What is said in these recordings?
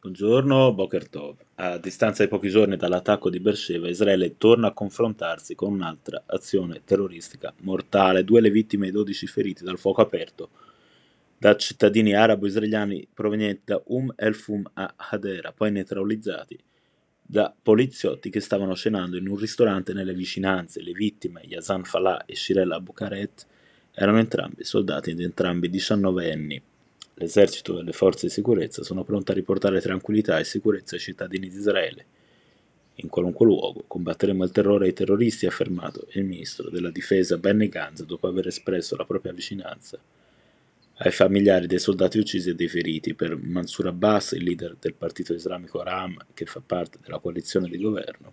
Buongiorno, Boker Tov. A distanza di pochi giorni dall'attacco di Beersheba, Israele torna a confrontarsi con un'altra azione terroristica mortale. Due le vittime e 12 feriti dal fuoco aperto da cittadini arabo-israeliani provenienti da Um el Fum a Hadera, poi neutralizzati da poliziotti che stavano cenando in un ristorante nelle vicinanze. Le vittime, Yazan Falah e Shirel Abu Karet, erano entrambi soldati ed entrambi 19 anni. L'esercito e le forze di sicurezza sono pronte a riportare tranquillità e sicurezza ai cittadini di Israele. In qualunque luogo combatteremo il terrore ai terroristi, ha affermato il ministro della difesa Benny Gantz dopo aver espresso la propria vicinanza ai familiari dei soldati uccisi e dei feriti. Per Mansur Abbas, il leader del partito islamico Ram, che fa parte della coalizione di governo,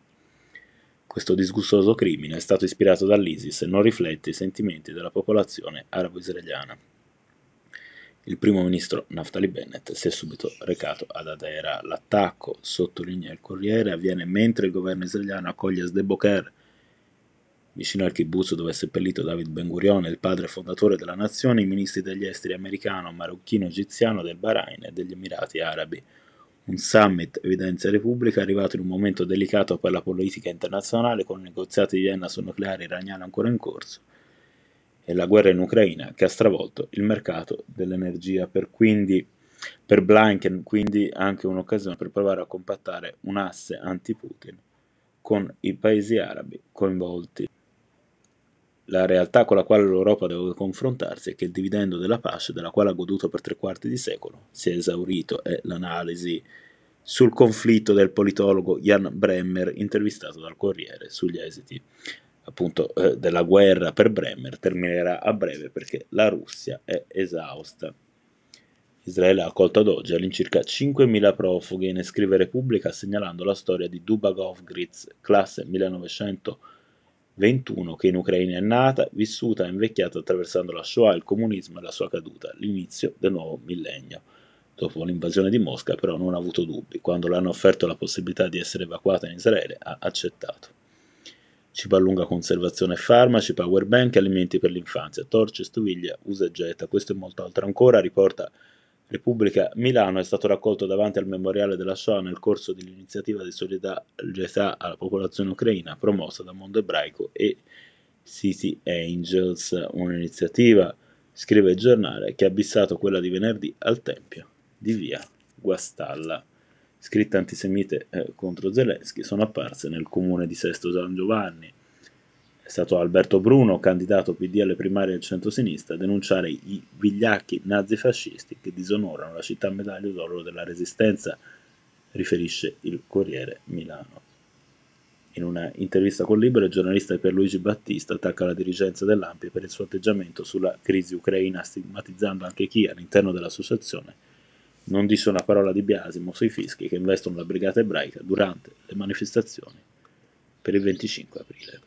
questo disgustoso crimine è stato ispirato dall'ISIS e non riflette i sentimenti della popolazione arabo-israeliana. Il primo ministro Naftali Bennett si è subito recato ad Adera. L'attacco, sottolinea il Corriere, avviene mentre il governo israeliano accoglie Sdeboker, vicino al kibbutz dove è seppellito David Ben Gurion, il padre fondatore della nazione, i ministri degli esteri americano, marocchino, egiziano, del Bahrain e degli Emirati Arabi. Un summit, evidenzia Repubblica, arrivato in un momento delicato per la politica internazionale con i negoziati di Vienna sul nucleare iraniano ancora in corso e la guerra in Ucraina che ha stravolto il mercato dell'energia. Per, quindi, per Blinken quindi anche un'occasione per provare a compattare un asse anti-Putin con i paesi arabi coinvolti. La realtà con la quale l'Europa deve confrontarsi è che il dividendo della pace, della quale ha goduto per tre quarti di secolo, si è esaurito e l'analisi sul conflitto del politologo Jan Bremmer, intervistato dal Corriere sugli esiti appunto eh, della guerra per Bremer terminerà a breve perché la Russia è esausta. Israele ha accolto ad oggi all'incirca 5.000 profughi, ne scrive Repubblica segnalando la storia di Dubagov Gritz, classe 1921, che in Ucraina è nata, vissuta e invecchiata attraversando la Shoah, il comunismo e la sua caduta, l'inizio del nuovo millennio. Dopo l'invasione di Mosca però non ha avuto dubbi, quando le hanno offerto la possibilità di essere evacuata in Israele ha accettato cibo a lunga conservazione farmaci, power bank, alimenti per l'infanzia, torce, stoviglie, usa e getta, questo e molto altro ancora, riporta Repubblica Milano, è stato raccolto davanti al memoriale della Shoah nel corso dell'iniziativa di solidarietà alla popolazione ucraina promossa da Mondo Ebraico e City Angels, un'iniziativa, scrive il giornale, che ha bissato quella di venerdì al Tempio di via Guastalla scritte antisemite eh, contro Zelensky sono apparse nel comune di Sesto San Giovanni. È stato Alberto Bruno, candidato PD alle primarie del centro-sinistra, a denunciare i vigliacchi nazifascisti che disonorano la città medaglia d'oro della resistenza, riferisce il Corriere Milano. In una intervista con Libero, il giornalista Pierluigi Battista attacca la dirigenza dell'Ampia per il suo atteggiamento sulla crisi ucraina, stigmatizzando anche chi all'interno dell'associazione non dice una parola di biasimo sui fischi che investono la brigata ebraica durante le manifestazioni per il 25 aprile.